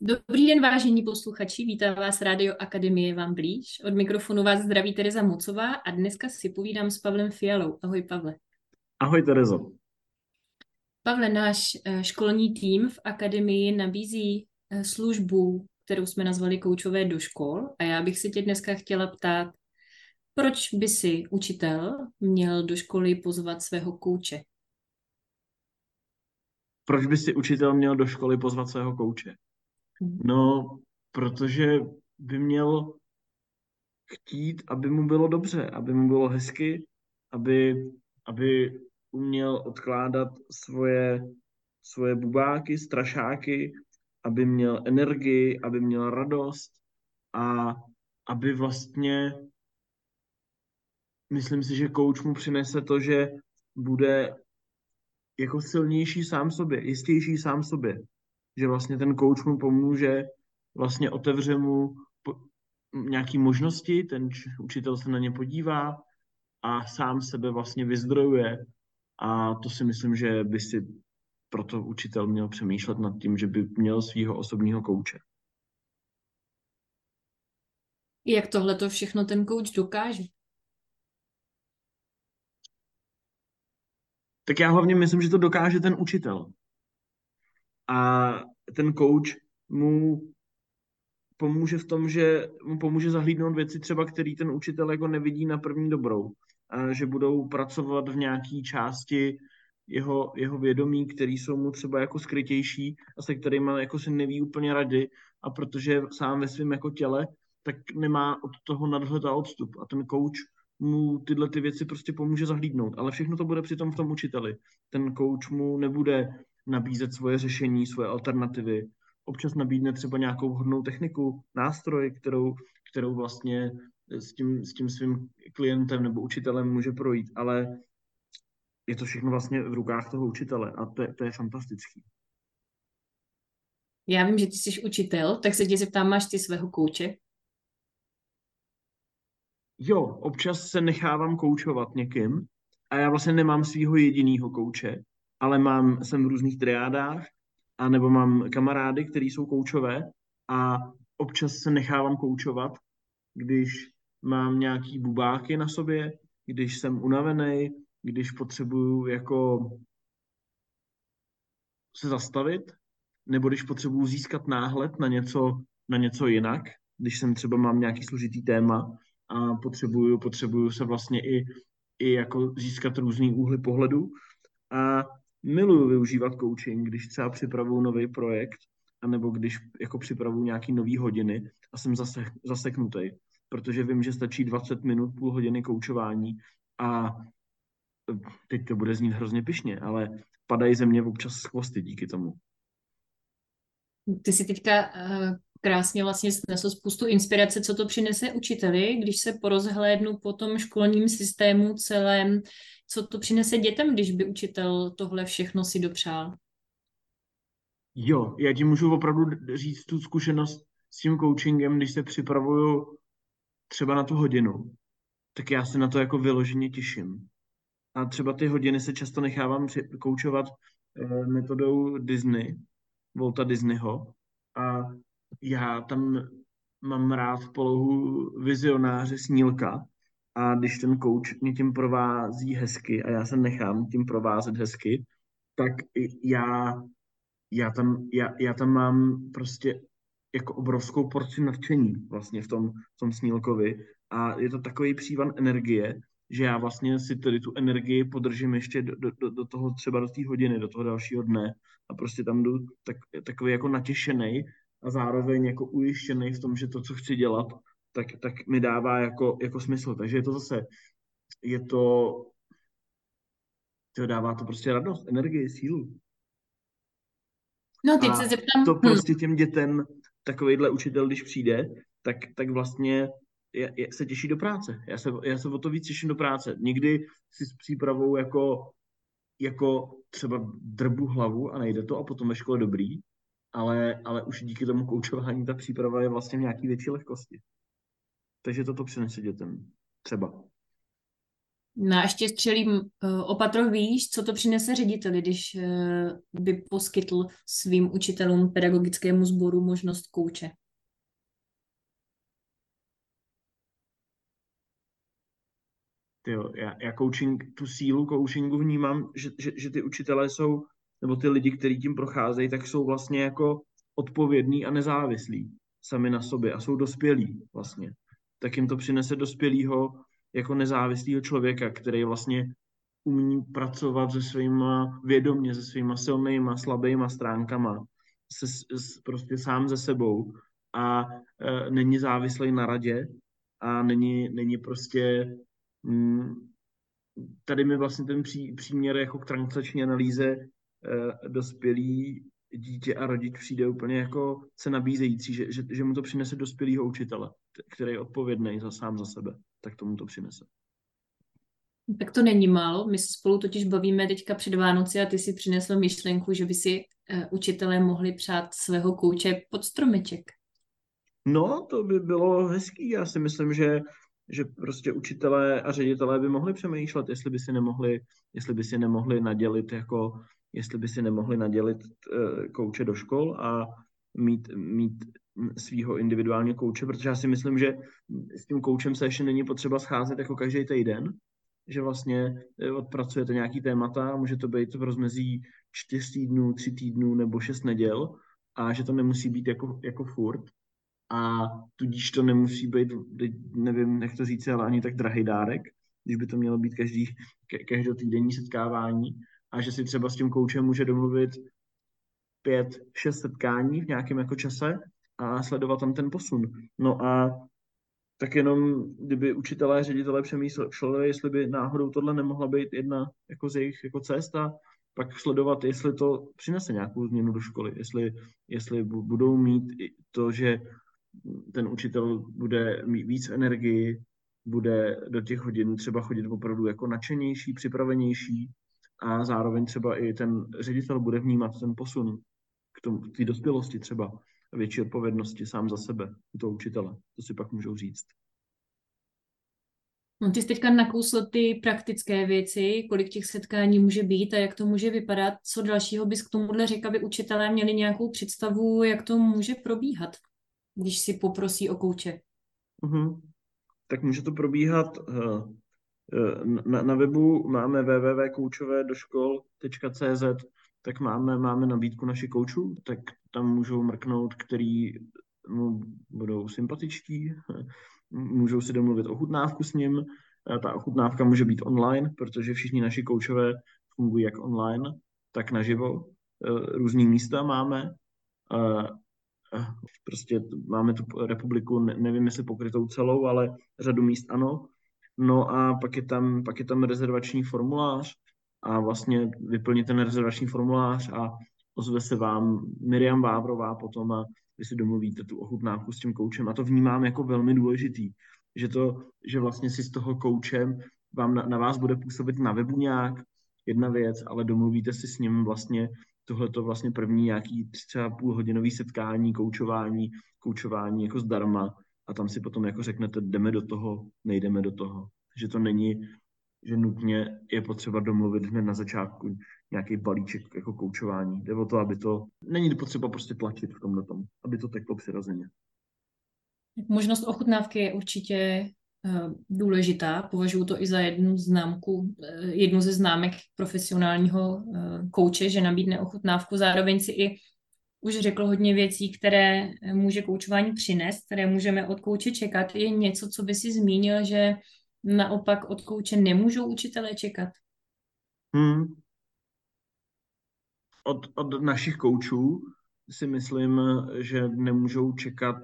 Dobrý den, vážení posluchači, vítá vás Rádio Akademie vám blíž. Od mikrofonu vás zdraví Tereza Mocová a dneska si povídám s Pavlem Fialou. Ahoj, Pavle. Ahoj, Terezo. Pavle, náš eh, školní tým v Akademii nabízí eh, službu, kterou jsme nazvali Koučové do škol a já bych se tě dneska chtěla ptát, proč by si učitel měl do školy pozvat svého kouče? Proč by si učitel měl do školy pozvat svého kouče? Mhm. No, protože by měl chtít, aby mu bylo dobře, aby mu bylo hezky, aby, aby uměl odkládat svoje, svoje bubáky, strašáky, aby měl energii, aby měl radost a aby vlastně, myslím si, že kouč mu přinese to, že bude jako silnější sám sobě, jistější sám sobě. Že vlastně ten kouč mu pomůže, vlastně otevře mu nějaké možnosti, ten učitel se na ně podívá a sám sebe vlastně vyzdrojuje. A to si myslím, že by si proto učitel měl přemýšlet nad tím, že by měl svého osobního kouče. Jak tohle to všechno ten kouč dokáže? Tak já hlavně myslím, že to dokáže ten učitel. A ten coach mu pomůže v tom, že mu pomůže zahlídnout věci třeba, který ten učitel jako nevidí na první dobrou. A že budou pracovat v nějaké části jeho, jeho vědomí, které jsou mu třeba jako skrytější a se kterými jako si neví úplně rady a protože sám ve svém jako těle, tak nemá od toho nadhled a odstup. A ten coach mu tyhle ty věci prostě pomůže zahlídnout. Ale všechno to bude přitom v tom učiteli. Ten coach mu nebude nabízet svoje řešení, svoje alternativy. Občas nabídne třeba nějakou vhodnou techniku, nástroj, kterou, kterou vlastně s tím, s tím svým klientem nebo učitelem může projít, ale je to všechno vlastně v rukách toho učitele a to je, to je fantastický. Já vím, že ty jsi učitel, tak se tě zeptám, máš ty svého kouče? Jo, občas se nechávám koučovat někým a já vlastně nemám svého jediného kouče, ale mám, jsem v různých triádách, a nebo mám kamarády, kteří jsou koučové a občas se nechávám koučovat, když mám nějaký bubáky na sobě, když jsem unavený, když potřebuju jako se zastavit, nebo když potřebuju získat náhled na něco, na něco jinak, když jsem třeba mám nějaký složitý téma a potřebuju, potřebuju se vlastně i, i jako získat různý úhly pohledu. A miluju využívat coaching, když třeba připravuju nový projekt, anebo když jako připravuju nějaký nový hodiny a jsem zase, zaseknutý, protože vím, že stačí 20 minut, půl hodiny koučování a teď to bude znít hrozně pišně, ale padají ze mě občas chvosty díky tomu. Ty si teďka uh, krásně vlastně snesl spoustu inspirace, co to přinese učiteli, když se porozhlédnu po tom školním systému celém, co to přinese dětem, když by učitel tohle všechno si dopřál. Jo, já ti můžu opravdu říct tu zkušenost s tím coachingem, když se připravuju třeba na tu hodinu, tak já se na to jako vyloženě těším. A třeba ty hodiny se často nechávám koučovat eh, metodou Disney, Volta Disneyho. A já tam mám rád polohu vizionáře Snílka a když ten coach mě tím provází hezky a já se nechám tím provázet hezky, tak já, já, tam, já, já tam mám prostě jako obrovskou porci nadšení vlastně v tom, v tom Snílkovi a je to takový přívan energie, že já vlastně si tady tu energii podržím ještě do, do, do toho třeba do té hodiny, do toho dalšího dne a prostě tam jdu tak, takový jako natěšený a zároveň jako ujištěný v tom, že to, co chci dělat, tak, tak mi dává jako, jako smysl. Takže je to zase, je to, to dává to prostě radost, energii, sílu. No, teď a se zeptám. To hm. prostě těm dětem takovýhle učitel, když přijde, tak, tak vlastně je, je, se těší do práce. Já se, já se o to víc těším do práce. Nikdy si s přípravou jako, jako třeba drbu hlavu a nejde to a potom ve škole dobrý, ale, ale už díky tomu koučování ta příprava je vlastně v nějaký větší lehkosti. Takže toto přinese dětem. Třeba. No a ještě střelím opatro, víš, co to přinese řediteli, když by poskytl svým učitelům pedagogickému sboru možnost kouče? Jo, já, já coaching, tu sílu coachingu vnímám, že, že, že ty učitelé jsou, nebo ty lidi, kteří tím procházejí, tak jsou vlastně jako odpovědní a nezávislí sami na sobě a jsou dospělí vlastně. Tak jim to přinese dospělýho jako nezávislého člověka, který vlastně umí pracovat se svýma vědomě, se svýma silnýma, slabýma stránkama, se, s, prostě sám ze sebou a e, není závislý na radě a není, není prostě mm, tady mi vlastně ten pří, příměr jako k translační analýze dospělý dítě a rodič přijde úplně jako se nabízející, že, že, že mu to přinese dospělého učitele, který je odpovědný za sám za sebe, tak tomu to přinese. Tak to není málo. My se spolu totiž bavíme teďka před Vánoci a ty si přinesl myšlenku, že by si uh, učitelé mohli přát svého kouče pod stromeček. No, to by bylo hezký. Já si myslím, že, že prostě učitelé a ředitelé by mohli přemýšlet, jestli by si nemohli, jestli by si nemohli nadělit jako jestli by si nemohli nadělit uh, kouče do škol a mít, mít svého individuálního kouče, protože já si myslím, že s tím koučem se ještě není potřeba scházet jako každý týden, že vlastně eh, odpracujete nějaký témata, může to být v rozmezí čtyř týdnů, tři týdnů nebo šest neděl a že to nemusí být jako, jako furt. A tudíž to nemusí být, nevím, jak to říct, ale ani tak drahý dárek, když by to mělo být každý, každotýdenní setkávání, a že si třeba s tím koučem může domluvit pět, šest setkání v nějakém jako čase a sledovat tam ten posun. No a tak jenom, kdyby učitelé, ředitelé přemýšleli, jestli by náhodou tohle nemohla být jedna jako z jejich jako cesta, pak sledovat, jestli to přinese nějakou změnu do školy, jestli, jestli budou mít to, že ten učitel bude mít víc energii, bude do těch hodin třeba chodit opravdu jako nadšenější, připravenější, a zároveň třeba i ten ředitel bude vnímat ten posun k tomu, k té dospělosti třeba větší odpovědnosti sám za sebe u toho učitele. To si pak můžou říct. No, ty jsi teďka nakousl ty praktické věci, kolik těch setkání může být a jak to může vypadat. Co dalšího bys k tomuhle řekl, aby učitelé měli nějakou představu, jak to může probíhat, když si poprosí o kouče? Uh-huh. Tak může to probíhat uh, na, na webu máme www.koučovedoškol.cz, tak máme, máme nabídku našich koučů, tak tam můžou mrknout, který mu budou sympatičtí, můžou si domluvit ochutnávku s ním. Ta ochutnávka může být online, protože všichni naši koučové fungují jak online, tak naživo. Různý místa máme. Prostě máme tu republiku, nevím jestli pokrytou celou, ale řadu míst ano. No a pak je tam, pak je tam rezervační formulář a vlastně vyplnit ten rezervační formulář a ozve se vám Miriam Vávrová potom a vy si domluvíte tu ochutnávku s tím koučem. A to vnímám jako velmi důležitý, že to, že vlastně si z toho koučem vám na, na vás bude působit na webu nějak jedna věc, ale domluvíte si s ním vlastně tohle to vlastně první nějaký třeba půlhodinový setkání, koučování, koučování jako zdarma a tam si potom jako řeknete, jdeme do toho, nejdeme do toho. Že to není, že nutně je potřeba domluvit hned na začátku nějaký balíček jako koučování. Jde o to, aby to, není potřeba prostě tlačit v tomhle tom, aby to teklo přirozeně. Možnost ochutnávky je určitě uh, důležitá. Považuji to i za jednu známku, uh, jednu ze známek profesionálního uh, kouče, že nabídne ochutnávku. Zároveň si i už řekl hodně věcí, které může koučování přinést, které můžeme od kouče čekat. Je něco, co by si zmínil, že naopak od kouče nemůžou učitelé čekat? Hmm. Od, od našich koučů si myslím, že nemůžou čekat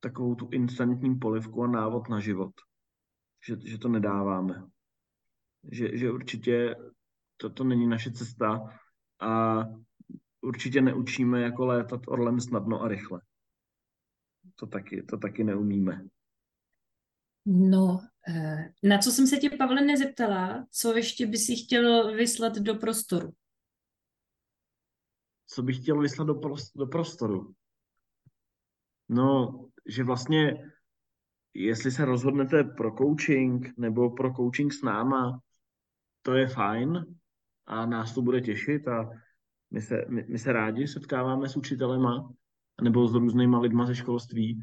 takovou tu instantní polivku a návod na život. Že, že to nedáváme. Že, že určitě to, to není naše cesta a určitě neučíme jako létat orlem snadno a rychle. To taky, to taky neumíme. No, eh, na co jsem se tě, Pavle, nezeptala, co ještě by si chtěl vyslat do prostoru? Co bych chtěl vyslat do, do prostoru? No, že vlastně jestli se rozhodnete pro coaching nebo pro coaching s náma, to je fajn a nás to bude těšit a my se, my, my se rádi setkáváme s učitelema nebo s různýma lidma ze školství,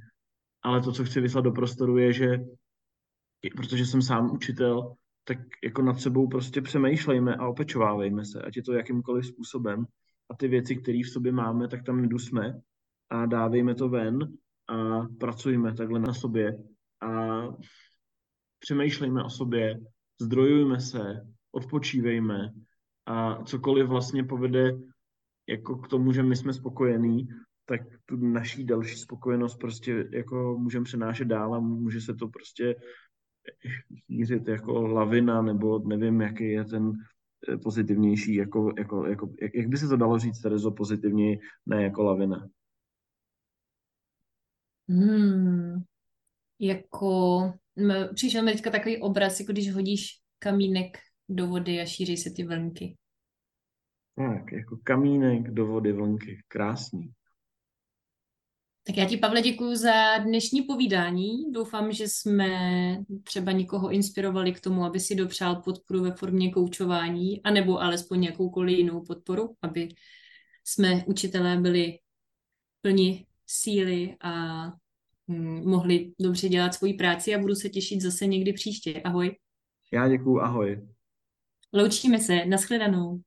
ale to, co chci vyslat do prostoru, je, že protože jsem sám učitel, tak jako nad sebou prostě přemýšlejme a opečovávejme se, ať je to jakýmkoliv způsobem. A ty věci, které v sobě máme, tak tam nedusme a dávejme to ven a pracujme takhle na sobě a přemýšlejme o sobě, zdrojujme se, odpočívejme a cokoliv vlastně povede jako k tomu, že my jsme spokojení, tak tu naší další spokojenost prostě jako můžeme přenášet dál a může se to prostě šířit jako lavina, nebo nevím, jaký je ten eh, pozitivnější, jako, jako, jako, jak, jak by se to dalo říct, Terezo, pozitivně, ne jako lavina? Hmm, jako, přišel mi teďka takový obraz, jako když hodíš kamínek do vody a šíří se ty vlnky. Tak, jako kamínek do vody vlnky. Krásný. Tak já ti, Pavle, děkuji za dnešní povídání. Doufám, že jsme třeba někoho inspirovali k tomu, aby si dopřál podporu ve formě koučování, anebo alespoň jakoukoliv jinou podporu, aby jsme učitelé byli plni síly a hm, mohli dobře dělat svoji práci a budu se těšit zase někdy příště. Ahoj. Já děkuji, ahoj. Loučíme se, nashledanou.